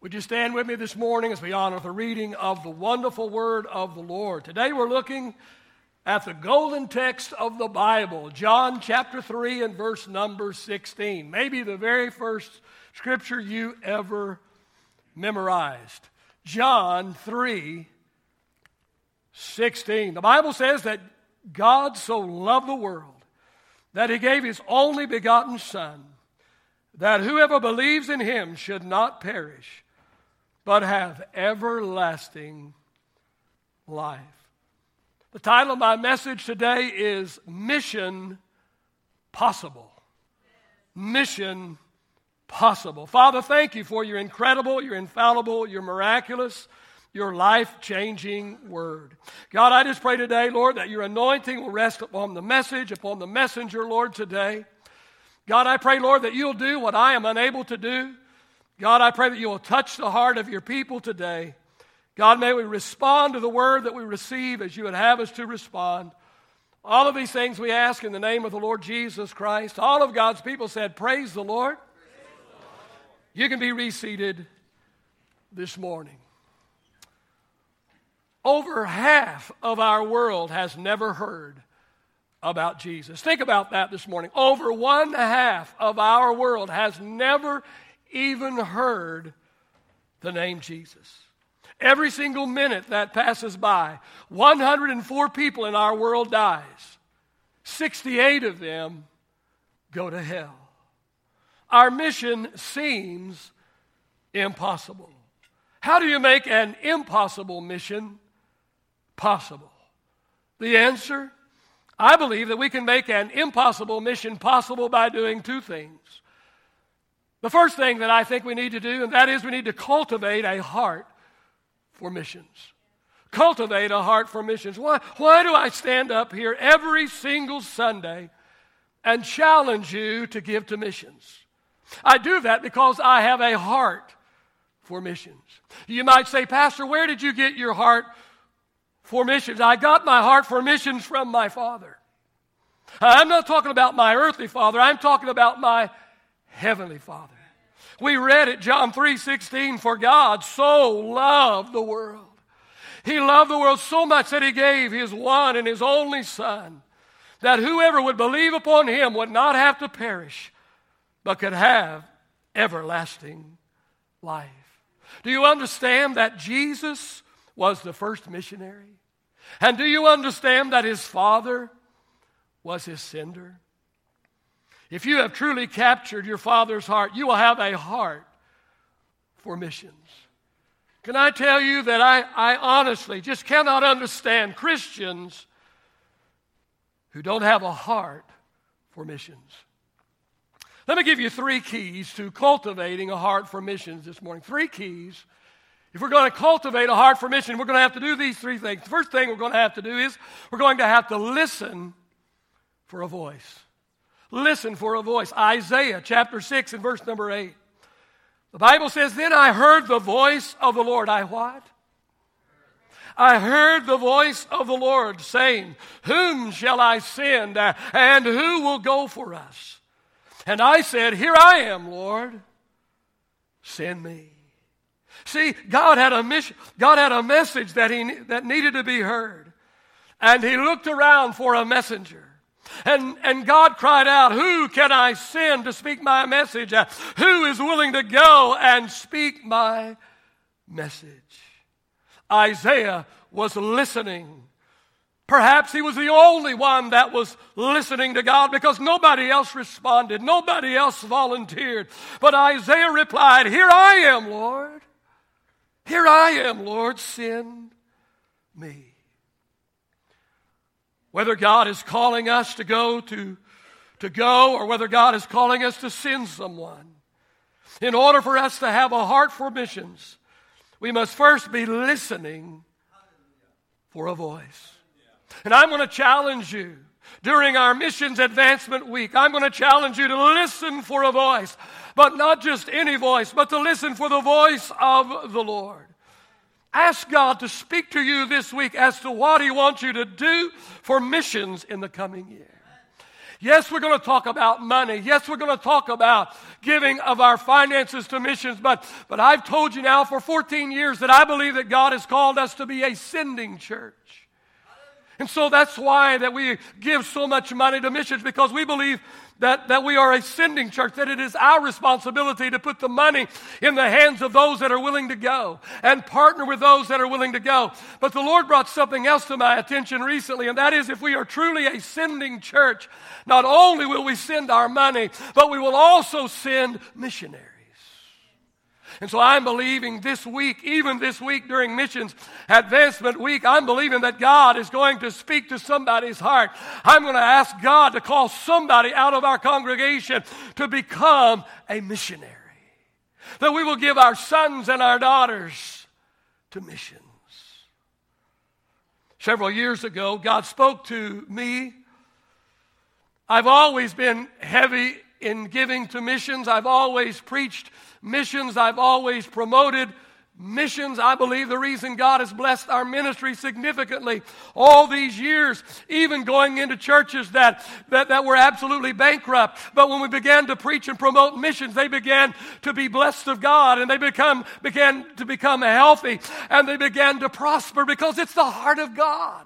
Would you stand with me this morning as we honor the reading of the wonderful word of the Lord? Today we're looking at the golden text of the Bible, John chapter 3 and verse number 16. Maybe the very first scripture you ever memorized. John 3 16. The Bible says that God so loved the world that he gave his only begotten Son, that whoever believes in him should not perish but have everlasting life. The title of my message today is Mission Possible. Mission Possible. Father, thank you for your incredible, your infallible, your miraculous, your life changing word. God, I just pray today, Lord, that your anointing will rest upon the message, upon the messenger, Lord, today. God, I pray, Lord, that you'll do what I am unable to do. God, I pray that you will touch the heart of your people today. God, may we respond to the word that we receive as you would have us to respond. All of these things we ask in the name of the Lord Jesus Christ. All of God's people said, Praise the Lord. You can be reseated this morning. Over half of our world has never heard about Jesus. Think about that this morning. Over one half of our world has never even heard the name Jesus. Every single minute that passes by, 104 people in our world dies. 68 of them go to hell. Our mission seems impossible. How do you make an impossible mission possible? The answer I believe that we can make an impossible mission possible by doing two things. The first thing that I think we need to do, and that is we need to cultivate a heart for missions. Cultivate a heart for missions. Why, why do I stand up here every single Sunday and challenge you to give to missions? I do that because I have a heart for missions. You might say, Pastor, where did you get your heart for missions? I got my heart for missions from my father. I'm not talking about my earthly father, I'm talking about my heavenly Father. We read it, John 3:16, for God so loved the world. He loved the world so much that he gave his one and his only son that whoever would believe upon him would not have to perish but could have everlasting life. Do you understand that Jesus was the first missionary? And do you understand that his father was his sender? If you have truly captured your Father's heart, you will have a heart for missions. Can I tell you that I, I honestly just cannot understand Christians who don't have a heart for missions? Let me give you three keys to cultivating a heart for missions this morning. Three keys. If we're going to cultivate a heart for mission, we're going to have to do these three things. The first thing we're going to have to do is we're going to have to listen for a voice. Listen for a voice. Isaiah chapter 6 and verse number 8. The Bible says, Then I heard the voice of the Lord. I what? I heard the voice of the Lord saying, Whom shall I send, uh, and who will go for us? And I said, Here I am, Lord. Send me. See, God had a mission, God had a message that, he, that needed to be heard. And he looked around for a messenger. And, and God cried out, Who can I send to speak my message? Uh, who is willing to go and speak my message? Isaiah was listening. Perhaps he was the only one that was listening to God because nobody else responded, nobody else volunteered. But Isaiah replied, Here I am, Lord. Here I am, Lord. Send me. Whether God is calling us to go to, to go or whether God is calling us to send someone. In order for us to have a heart for missions, we must first be listening for a voice. And I'm going to challenge you during our missions advancement week. I'm going to challenge you to listen for a voice, but not just any voice, but to listen for the voice of the Lord. Ask God to speak to you this week as to what He wants you to do for missions in the coming year. Yes, we're going to talk about money. Yes, we're going to talk about giving of our finances to missions. But, but I've told you now for 14 years that I believe that God has called us to be a sending church. And so that's why that we give so much money to missions because we believe that, that we are a sending church, that it is our responsibility to put the money in the hands of those that are willing to go and partner with those that are willing to go. But the Lord brought something else to my attention recently, and that is if we are truly a sending church, not only will we send our money, but we will also send missionaries. And so I'm believing this week, even this week during Missions Advancement Week, I'm believing that God is going to speak to somebody's heart. I'm going to ask God to call somebody out of our congregation to become a missionary. That we will give our sons and our daughters to missions. Several years ago, God spoke to me. I've always been heavy in giving to missions. I've always preached missions. I've always promoted missions. I believe the reason God has blessed our ministry significantly all these years, even going into churches that, that, that were absolutely bankrupt. But when we began to preach and promote missions, they began to be blessed of God and they become, began to become healthy and they began to prosper because it's the heart of God.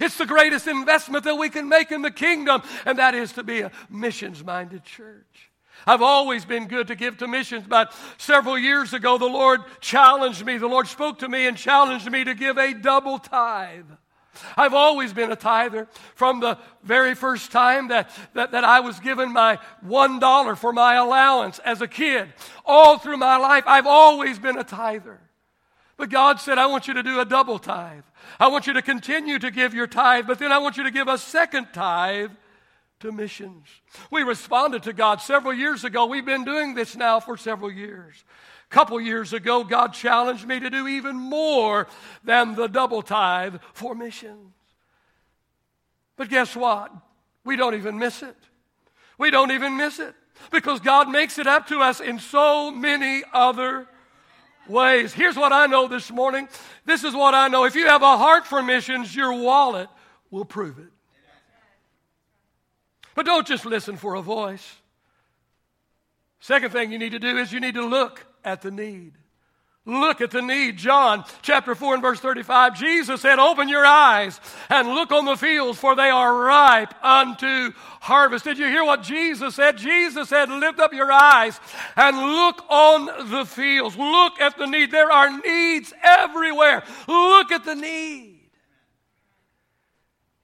It's the greatest investment that we can make in the kingdom, and that is to be a missions minded church. I've always been good to give to missions, but several years ago, the Lord challenged me. The Lord spoke to me and challenged me to give a double tithe. I've always been a tither from the very first time that, that, that I was given my $1 for my allowance as a kid. All through my life, I've always been a tither. But God said, I want you to do a double tithe. I want you to continue to give your tithe, but then I want you to give a second tithe to missions. We responded to God several years ago. We've been doing this now for several years. A couple years ago, God challenged me to do even more than the double tithe for missions. But guess what? We don't even miss it. We don't even miss it because God makes it up to us in so many other ways. Here's what I know this morning. This is what I know. If you have a heart for missions, your wallet will prove it. But don't just listen for a voice. Second thing you need to do is you need to look at the need. Look at the need. John chapter 4 and verse 35, Jesus said, Open your eyes and look on the fields, for they are ripe unto harvest. Did you hear what Jesus said? Jesus said, Lift up your eyes and look on the fields. Look at the need. There are needs everywhere. Look at the need.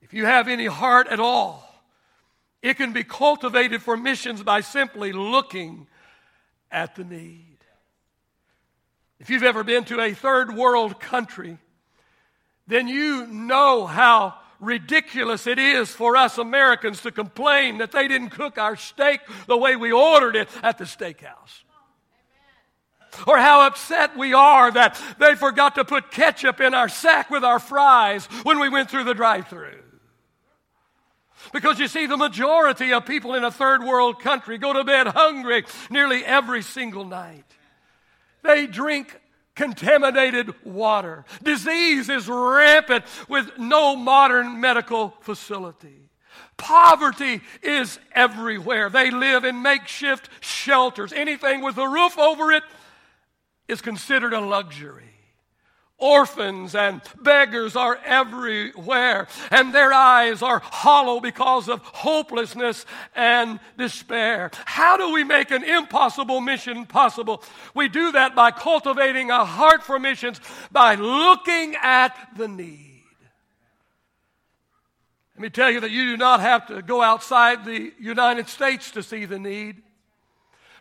If you have any heart at all, it can be cultivated for missions by simply looking at the need. If you've ever been to a third world country, then you know how ridiculous it is for us Americans to complain that they didn't cook our steak the way we ordered it at the steakhouse. Or how upset we are that they forgot to put ketchup in our sack with our fries when we went through the drive through. Because you see, the majority of people in a third world country go to bed hungry nearly every single night. They drink contaminated water. Disease is rampant with no modern medical facility. Poverty is everywhere. They live in makeshift shelters. Anything with a roof over it is considered a luxury. Orphans and beggars are everywhere, and their eyes are hollow because of hopelessness and despair. How do we make an impossible mission possible? We do that by cultivating a heart for missions, by looking at the need. Let me tell you that you do not have to go outside the United States to see the need.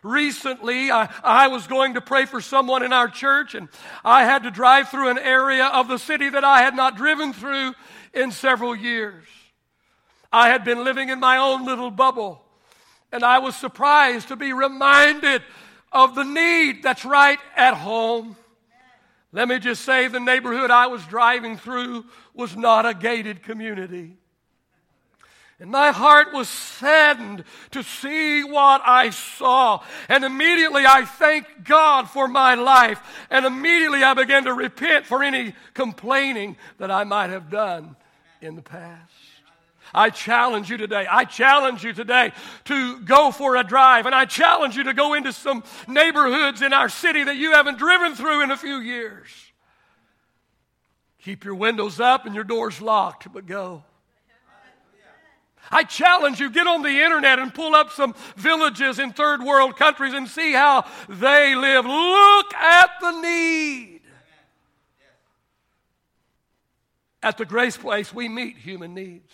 Recently, I, I was going to pray for someone in our church, and I had to drive through an area of the city that I had not driven through in several years. I had been living in my own little bubble, and I was surprised to be reminded of the need that's right at home. Let me just say the neighborhood I was driving through was not a gated community. And my heart was saddened to see what I saw. And immediately I thanked God for my life. And immediately I began to repent for any complaining that I might have done in the past. I challenge you today. I challenge you today to go for a drive. And I challenge you to go into some neighborhoods in our city that you haven't driven through in a few years. Keep your windows up and your doors locked, but go. I challenge you, get on the internet and pull up some villages in third world countries and see how they live. Look at the need. At the Grace Place, we meet human needs.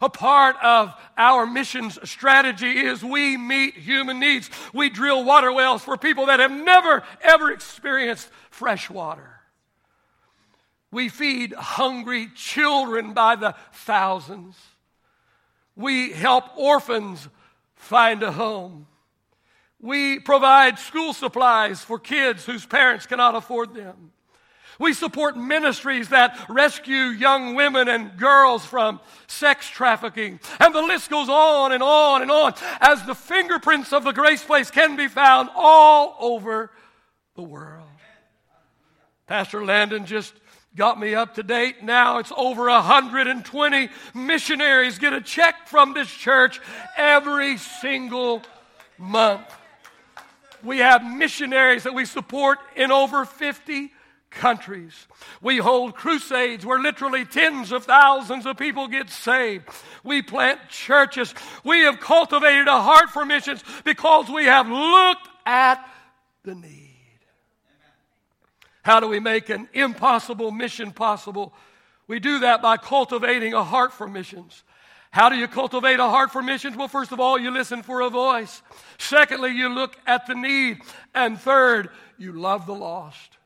A part of our missions strategy is we meet human needs. We drill water wells for people that have never, ever experienced fresh water. We feed hungry children by the thousands. We help orphans find a home. We provide school supplies for kids whose parents cannot afford them. We support ministries that rescue young women and girls from sex trafficking. And the list goes on and on and on as the fingerprints of the Grace Place can be found all over the world. Pastor Landon just got me up to date. Now it's over 120 missionaries get a check from this church every single month. We have missionaries that we support in over 50 countries. We hold crusades where literally tens of thousands of people get saved. We plant churches. We have cultivated a heart for missions because we have looked at the need. How do we make an impossible mission possible? We do that by cultivating a heart for missions. How do you cultivate a heart for missions? Well, first of all, you listen for a voice. Secondly, you look at the need. And third, you love the lost.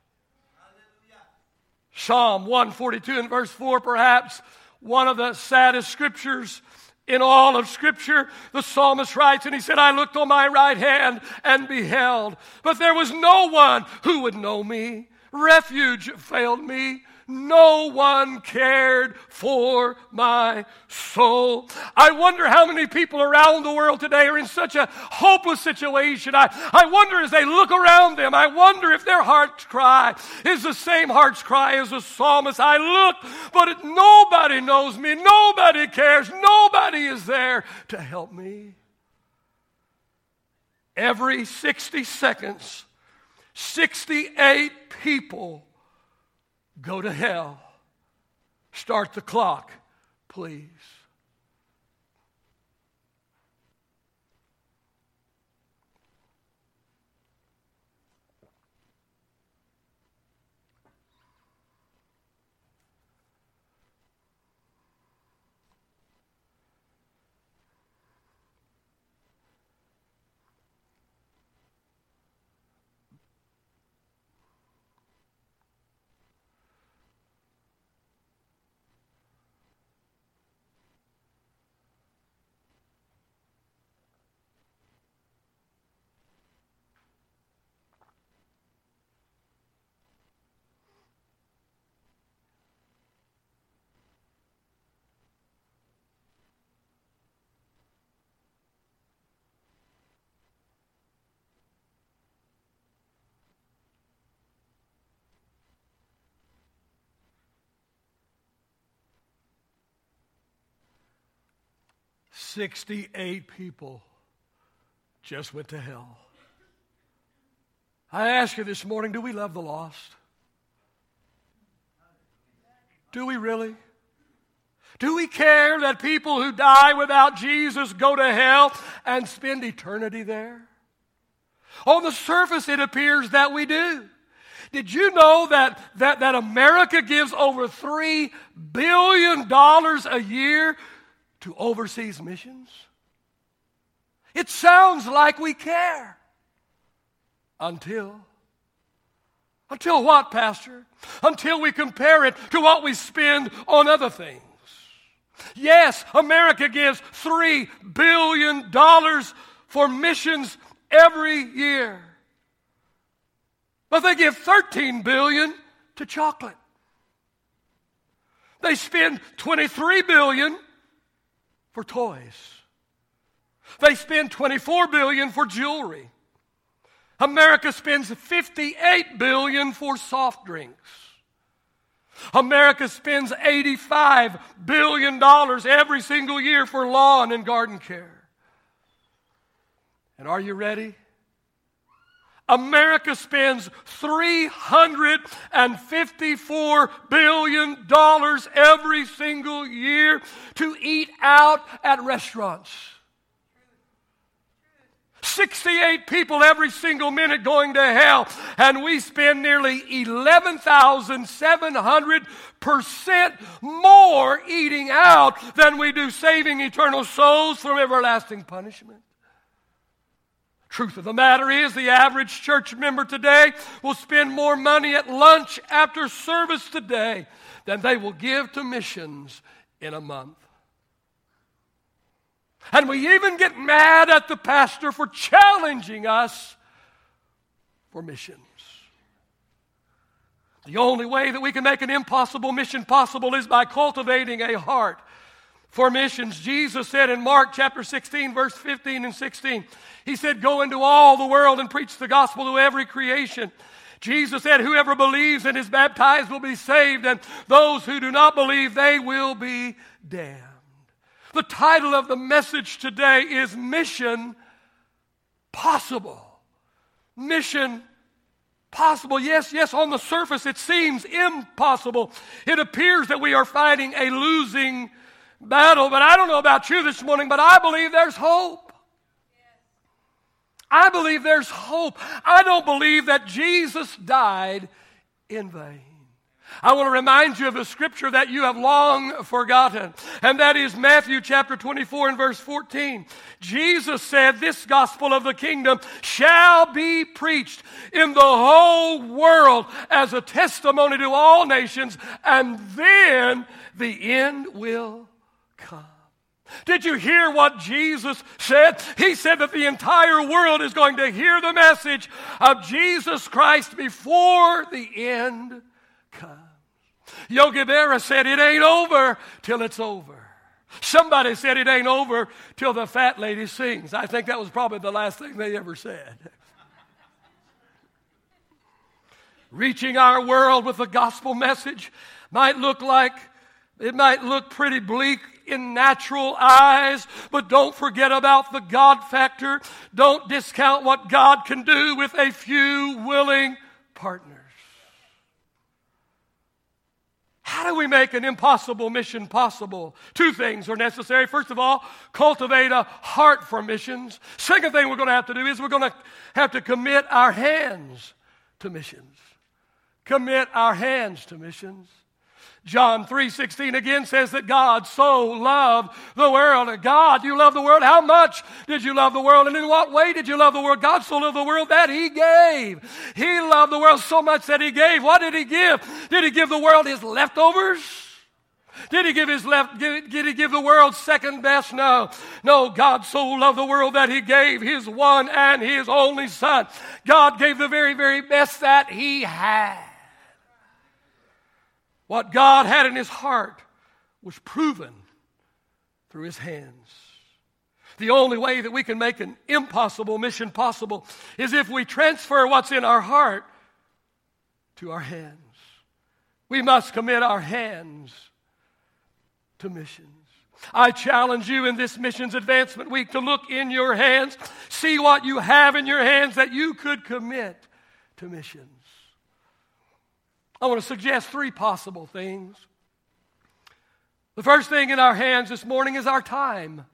Psalm 142 and verse 4, perhaps one of the saddest scriptures in all of Scripture. The psalmist writes, and he said, I looked on my right hand and beheld, but there was no one who would know me. Refuge failed me. No one cared for my soul. I wonder how many people around the world today are in such a hopeless situation. I, I wonder as they look around them, I wonder if their heart's cry is the same heart's cry as the psalmist. I look, but it, nobody knows me. Nobody cares. Nobody is there to help me. Every 60 seconds, 68 people go to hell. Start the clock, please. 68 people just went to hell. I ask you this morning do we love the lost? Do we really? Do we care that people who die without Jesus go to hell and spend eternity there? On the surface, it appears that we do. Did you know that, that, that America gives over $3 billion a year to overseas missions? It sounds like we care. Until. Until what, Pastor? Until we compare it to what we spend on other things. Yes, America gives $3 billion for missions every year. But they give 13 billion to chocolate. They spend 23 billion for toys. They spend 24 billion for jewelry. America spends 58 billion for soft drinks. America spends $85 billion every single year for lawn and garden care. And are you ready? America spends $354 billion every single year to eat out at restaurants. 68 people every single minute going to hell, and we spend nearly 11,700% more eating out than we do saving eternal souls from everlasting punishment. Truth of the matter is, the average church member today will spend more money at lunch after service today than they will give to missions in a month. And we even get mad at the pastor for challenging us for missions. The only way that we can make an impossible mission possible is by cultivating a heart for missions. Jesus said in Mark chapter 16, verse 15 and 16, He said, Go into all the world and preach the gospel to every creation. Jesus said, Whoever believes and is baptized will be saved, and those who do not believe, they will be damned. The title of the message today is Mission Possible. Mission Possible. Yes, yes, on the surface it seems impossible. It appears that we are fighting a losing battle, but I don't know about you this morning, but I believe there's hope. I believe there's hope. I don't believe that Jesus died in vain. I want to remind you of a scripture that you have long forgotten, and that is Matthew chapter 24 and verse 14. Jesus said, This gospel of the kingdom shall be preached in the whole world as a testimony to all nations, and then the end will. Did you hear what Jesus said? He said that the entire world is going to hear the message of Jesus Christ before the end comes. Yogi Berra said, It ain't over till it's over. Somebody said it ain't over till the fat lady sings. I think that was probably the last thing they ever said. Reaching our world with the gospel message might look like, it might look pretty bleak in natural eyes, but don't forget about the God factor. Don't discount what God can do with a few willing partners. How do we make an impossible mission possible? Two things are necessary. First of all, cultivate a heart for missions. Second thing we're going to have to do is we're going to have to commit our hands to missions. Commit our hands to missions. John 3:16 again says that God so loved the world. God, you love the world. How much did you love the world? And in what way did you love the world? God so loved the world that he gave. He loved the world so much that he gave. What did he give? Did he give the world his leftovers? Did he give his left did he give the world second best? No. No, God so loved the world that he gave his one and his only son. God gave the very very best that he had. What God had in his heart was proven through his hands. The only way that we can make an impossible mission possible is if we transfer what's in our heart to our hands. We must commit our hands to missions. I challenge you in this missions advancement week to look in your hands, see what you have in your hands that you could commit to missions. I want to suggest three possible things. The first thing in our hands this morning is our time.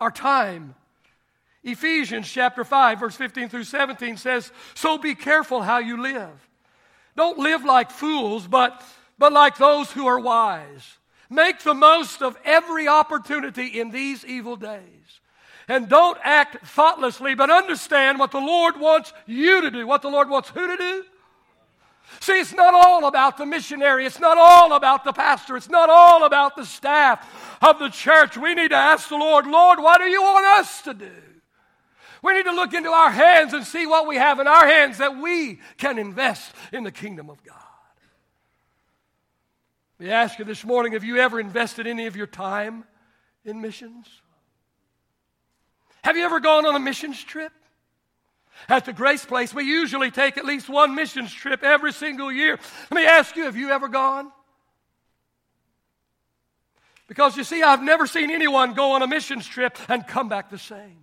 Our time. Ephesians chapter 5, verse 15 through 17 says, So be careful how you live. Don't live like fools, but, but like those who are wise. Make the most of every opportunity in these evil days. And don't act thoughtlessly, but understand what the Lord wants you to do. What the Lord wants who to do? See, it's not all about the missionary. It's not all about the pastor. It's not all about the staff of the church. We need to ask the Lord, Lord, what do you want us to do? We need to look into our hands and see what we have in our hands that we can invest in the kingdom of God. We ask you this morning have you ever invested any of your time in missions? Have you ever gone on a missions trip? At the Grace Place, we usually take at least one missions trip every single year. Let me ask you, have you ever gone? Because you see, I've never seen anyone go on a missions trip and come back the same.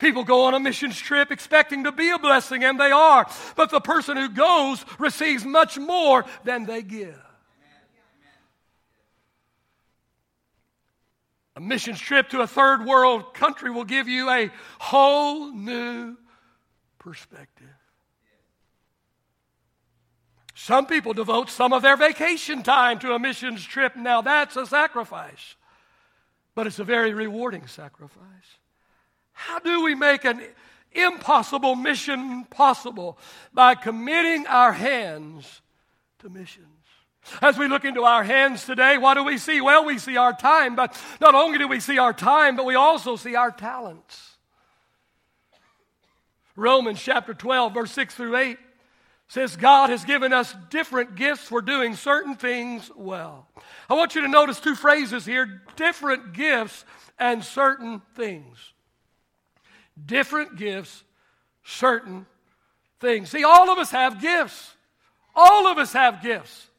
People go on a missions trip expecting to be a blessing, and they are. But the person who goes receives much more than they give. A missions trip to a third world country will give you a whole new perspective. Some people devote some of their vacation time to a missions trip. Now, that's a sacrifice, but it's a very rewarding sacrifice. How do we make an impossible mission possible? By committing our hands to missions. As we look into our hands today, what do we see? Well, we see our time, but not only do we see our time, but we also see our talents. Romans chapter 12, verse 6 through 8 says, God has given us different gifts for doing certain things well. I want you to notice two phrases here different gifts and certain things different gifts, certain things. See, all of us have gifts. All of us have gifts.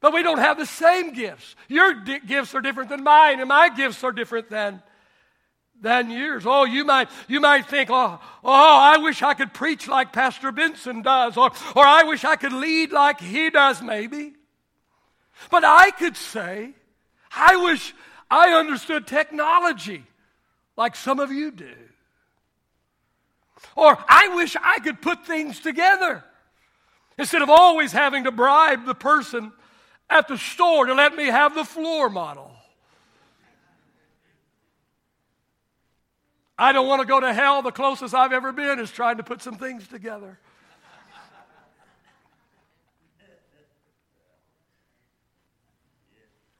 But we don't have the same gifts. Your di- gifts are different than mine, and my gifts are different than, than yours. Oh, you might, you might think, oh, oh, I wish I could preach like Pastor Benson does, or, or I wish I could lead like he does, maybe. But I could say, I wish I understood technology like some of you do. Or I wish I could put things together instead of always having to bribe the person at the store to let me have the floor model. I don't want to go to hell. The closest I've ever been is trying to put some things together.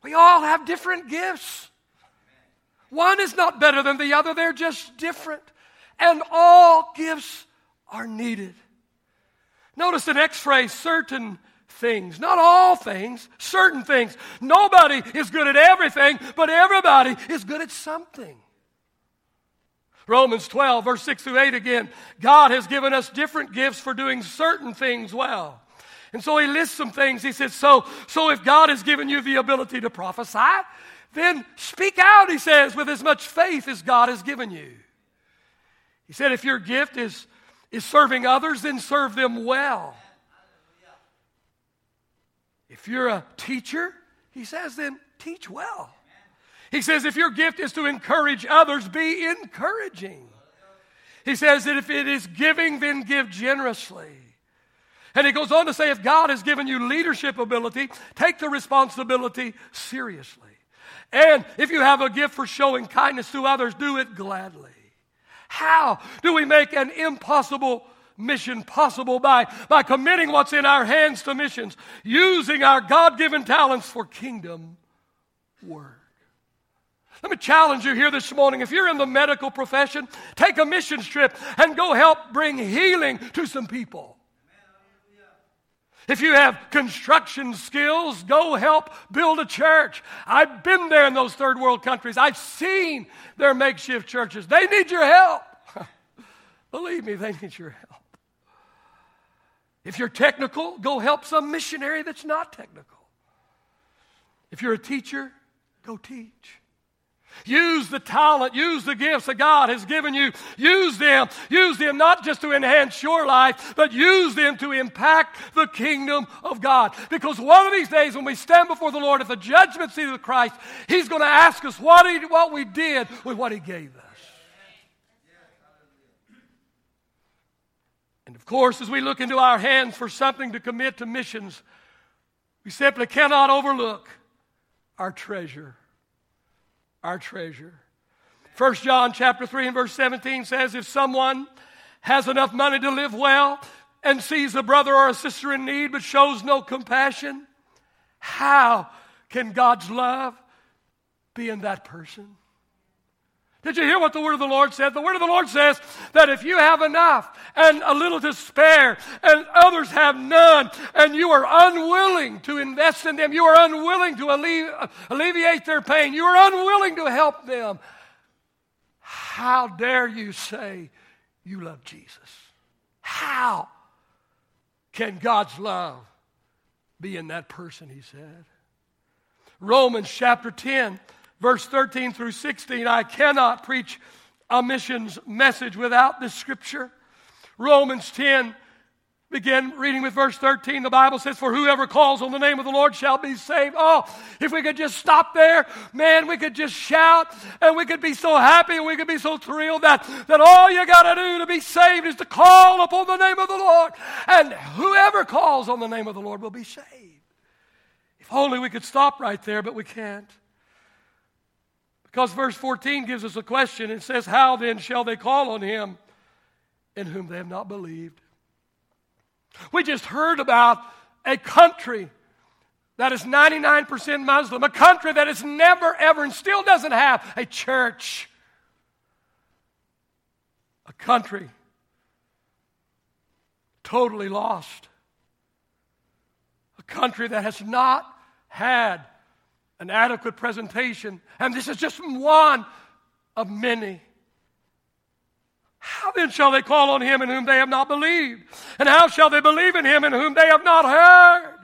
We all have different gifts. One is not better than the other, they're just different and all gifts are needed. Notice the next phrase certain things. Not all things, certain things. Nobody is good at everything, but everybody is good at something. Romans 12, verse 6 through 8 again. God has given us different gifts for doing certain things well. And so he lists some things. He says, so, so if God has given you the ability to prophesy, then speak out, he says, with as much faith as God has given you. He said, if your gift is, is serving others, then serve them well. If you're a teacher, he says, then teach well. He says, if your gift is to encourage others, be encouraging. He says that if it is giving, then give generously. And he goes on to say, if God has given you leadership ability, take the responsibility seriously. And if you have a gift for showing kindness to others, do it gladly. How do we make an impossible mission possible? By, by committing what's in our hands to missions, using our God given talents for kingdom work. Let me challenge you here this morning. If you're in the medical profession, take a missions trip and go help bring healing to some people. If you have construction skills, go help build a church. I've been there in those third world countries. I've seen their makeshift churches. They need your help. Believe me, they need your help. If you're technical, go help some missionary that's not technical. If you're a teacher, go teach. Use the talent, use the gifts that God has given you. Use them. Use them not just to enhance your life, but use them to impact the kingdom of God. Because one of these days, when we stand before the Lord at the judgment seat of Christ, He's going to ask us what, he, what we did with what He gave us. And of course, as we look into our hands for something to commit to missions, we simply cannot overlook our treasure our treasure. 1 John chapter 3 and verse 17 says, If someone has enough money to live well and sees a brother or a sister in need but shows no compassion, how can God's love be in that person? Did you hear what the word of the Lord said? The word of the Lord says that if you have enough and a little to spare and others have none and you are unwilling to invest in them, you are unwilling to allevi- alleviate their pain, you are unwilling to help them, how dare you say you love Jesus. How can God's love be in that person, he said. Romans chapter 10, verse 13 through 16. I cannot preach a missions message without this scripture. Romans 10, Begin reading with verse 13. The Bible says, For whoever calls on the name of the Lord shall be saved. Oh, if we could just stop there, man, we could just shout and we could be so happy and we could be so thrilled that, that all you got to do to be saved is to call upon the name of the Lord. And whoever calls on the name of the Lord will be saved. If only we could stop right there, but we can't. Because verse 14 gives us a question. It says, How then shall they call on him in whom they have not believed? We just heard about a country that is 99% Muslim, a country that has never, ever, and still doesn't have a church. A country totally lost. A country that has not had an adequate presentation. And this is just one of many. How then shall they call on him in whom they have not believed? And how shall they believe in him in whom they have not heard?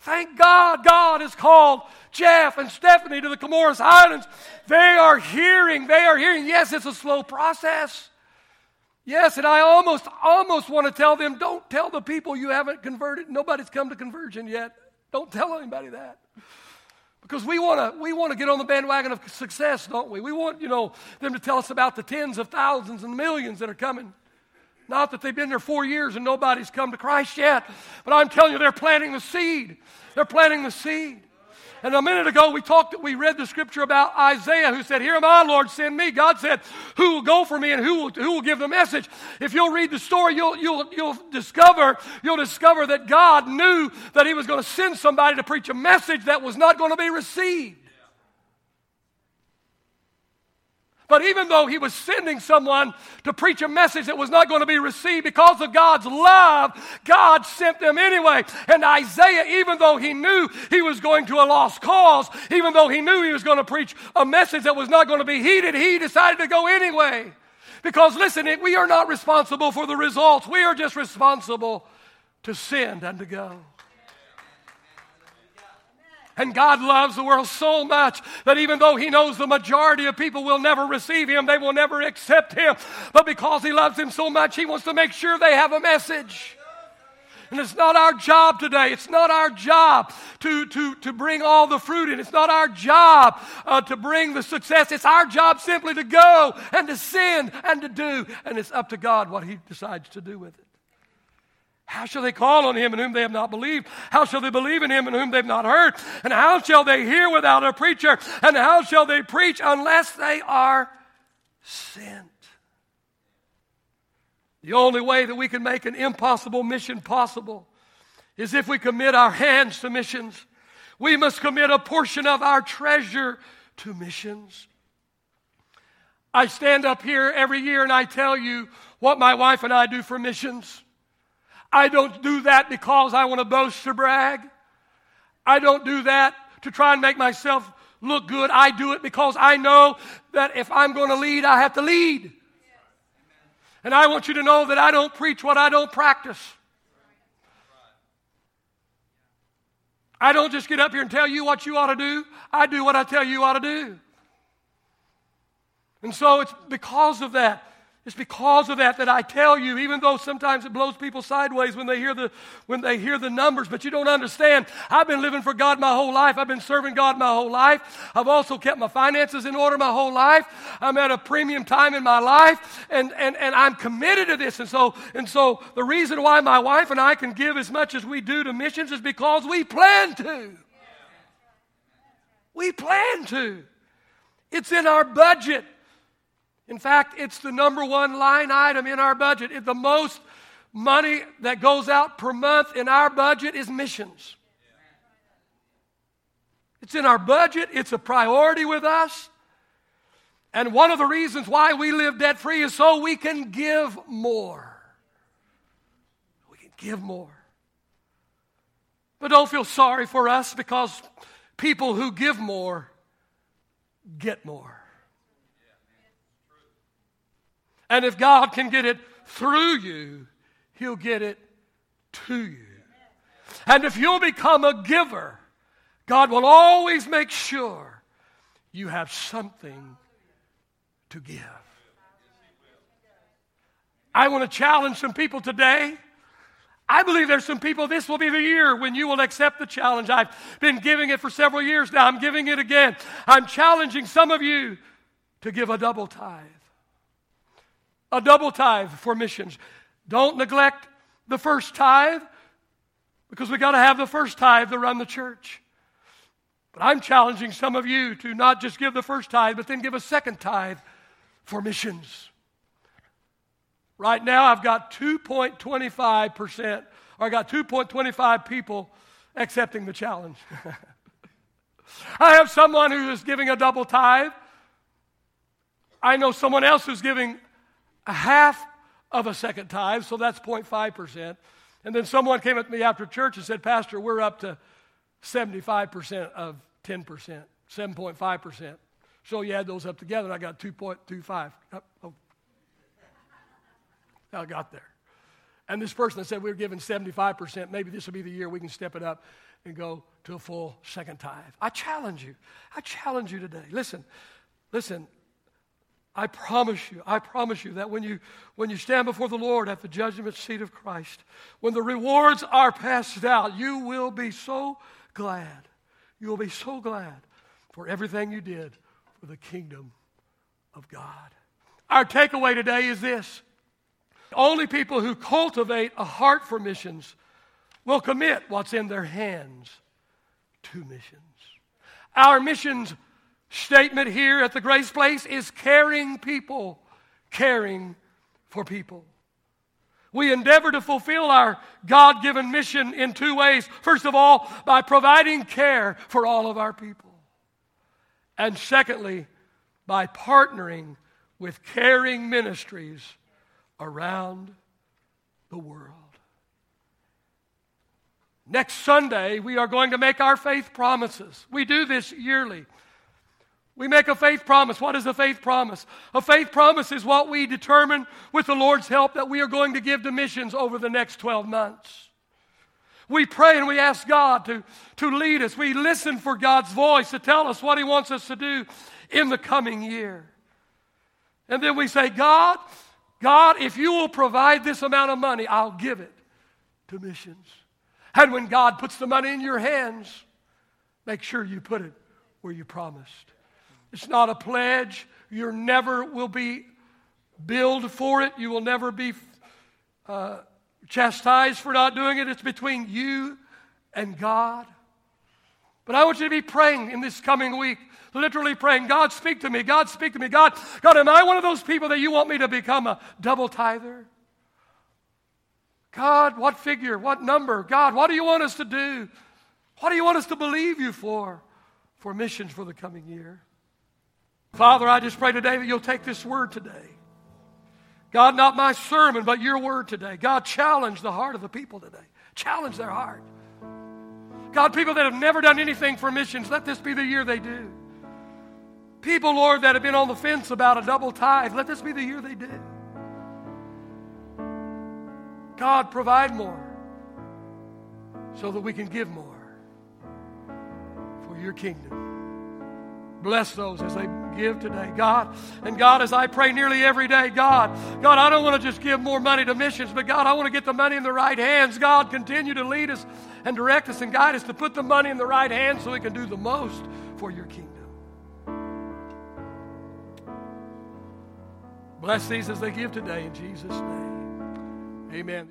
Thank God, God has called Jeff and Stephanie to the Comoros Islands. They are hearing, they are hearing. Yes, it's a slow process. Yes, and I almost, almost want to tell them, don't tell the people you haven't converted. Nobody's come to conversion yet. Don't tell anybody that. Because we want to we want to get on the bandwagon of success, don't we? We want, you know, them to tell us about the tens of thousands and millions that are coming. Not that they've been there four years and nobody's come to Christ yet, but I'm telling you, they're planting the seed. They're planting the seed. And a minute ago, we talked, we read the scripture about Isaiah who said, Here am I, Lord, send me. God said, Who will go for me and who will, who will give the message? If you'll read the story, you'll, you'll, you'll discover, you'll discover that God knew that He was going to send somebody to preach a message that was not going to be received. But even though he was sending someone to preach a message that was not going to be received because of God's love, God sent them anyway. And Isaiah, even though he knew he was going to a lost cause, even though he knew he was going to preach a message that was not going to be heeded, he decided to go anyway. Because listen, we are not responsible for the results. We are just responsible to send and to go. And God loves the world so much that even though He knows the majority of people will never receive Him, they will never accept Him, but because He loves them so much, He wants to make sure they have a message. And it's not our job today. It's not our job to, to, to bring all the fruit in. It's not our job uh, to bring the success. It's our job simply to go and to send and to do. And it's up to God what He decides to do with it. How shall they call on him in whom they have not believed? How shall they believe in him in whom they've not heard? And how shall they hear without a preacher? And how shall they preach unless they are sent? The only way that we can make an impossible mission possible is if we commit our hands to missions. We must commit a portion of our treasure to missions. I stand up here every year and I tell you what my wife and I do for missions. I don't do that because I want to boast or brag. I don't do that to try and make myself look good. I do it because I know that if I'm going to lead, I have to lead. And I want you to know that I don't preach what I don't practice. I don't just get up here and tell you what you ought to do. I do what I tell you ought to do. And so it's because of that it's because of that that I tell you, even though sometimes it blows people sideways when they hear the, when they hear the numbers, but you don't understand. I've been living for God my whole life. I've been serving God my whole life. I've also kept my finances in order my whole life. I'm at a premium time in my life, and, and, and I'm committed to this. And so, and so the reason why my wife and I can give as much as we do to missions is because we plan to. We plan to. It's in our budget. In fact, it's the number one line item in our budget. The most money that goes out per month in our budget is missions. It's in our budget, it's a priority with us. And one of the reasons why we live debt free is so we can give more. We can give more. But don't feel sorry for us because people who give more get more. And if God can get it through you, He'll get it to you. And if you'll become a giver, God will always make sure you have something to give. I want to challenge some people today. I believe there's some people, this will be the year when you will accept the challenge. I've been giving it for several years now. I'm giving it again. I'm challenging some of you to give a double tithe. A double tithe for missions. Don't neglect the first tithe because we got to have the first tithe to run the church. But I'm challenging some of you to not just give the first tithe, but then give a second tithe for missions. Right now, I've got 2.25%, or I got 2.25 people accepting the challenge. I have someone who is giving a double tithe. I know someone else who's giving a half of a second tithe, so that's 0.5%. And then someone came at me after church and said, Pastor, we're up to 75% of 10%, 7.5%. So you add those up together, and I got 2.25. Oh, I got there. And this person said we were giving 75%. Maybe this will be the year we can step it up and go to a full second tithe. I challenge you. I challenge you today. Listen, listen. I promise you, I promise you that when you, when you stand before the Lord at the judgment seat of Christ, when the rewards are passed out, you will be so glad. You will be so glad for everything you did for the kingdom of God. Our takeaway today is this only people who cultivate a heart for missions will commit what's in their hands to missions. Our missions statement here at the Grace Place is caring people, caring for people. We endeavor to fulfill our God given mission in two ways. First of all, by providing care for all of our people. And secondly, by partnering with caring ministries around the world. Next Sunday, we are going to make our faith promises. We do this yearly. We make a faith promise. What is a faith promise? A faith promise is what we determine with the Lord's help that we are going to give to missions over the next 12 months. We pray and we ask God to, to lead us. We listen for God's voice to tell us what He wants us to do in the coming year. And then we say, God, God, if you will provide this amount of money, I'll give it to missions. And when God puts the money in your hands, make sure you put it where you promised. It's not a pledge. You never will be billed for it. You will never be uh, chastised for not doing it. It's between you and God. But I want you to be praying in this coming week literally praying, God, speak to me. God, speak to me. God, God, am I one of those people that you want me to become a double tither? God, what figure? What number? God, what do you want us to do? What do you want us to believe you for? For missions for the coming year. Father, I just pray today that you'll take this word today. God, not my sermon, but your word today. God, challenge the heart of the people today. Challenge their heart. God, people that have never done anything for missions, let this be the year they do. People, Lord, that have been on the fence about a double tithe, let this be the year they do. God, provide more so that we can give more for your kingdom. Bless those as they give today, God. And God, as I pray nearly every day, God, God, I don't want to just give more money to missions, but God, I want to get the money in the right hands. God, continue to lead us and direct us and guide us to put the money in the right hands so we can do the most for your kingdom. Bless these as they give today in Jesus' name. Amen.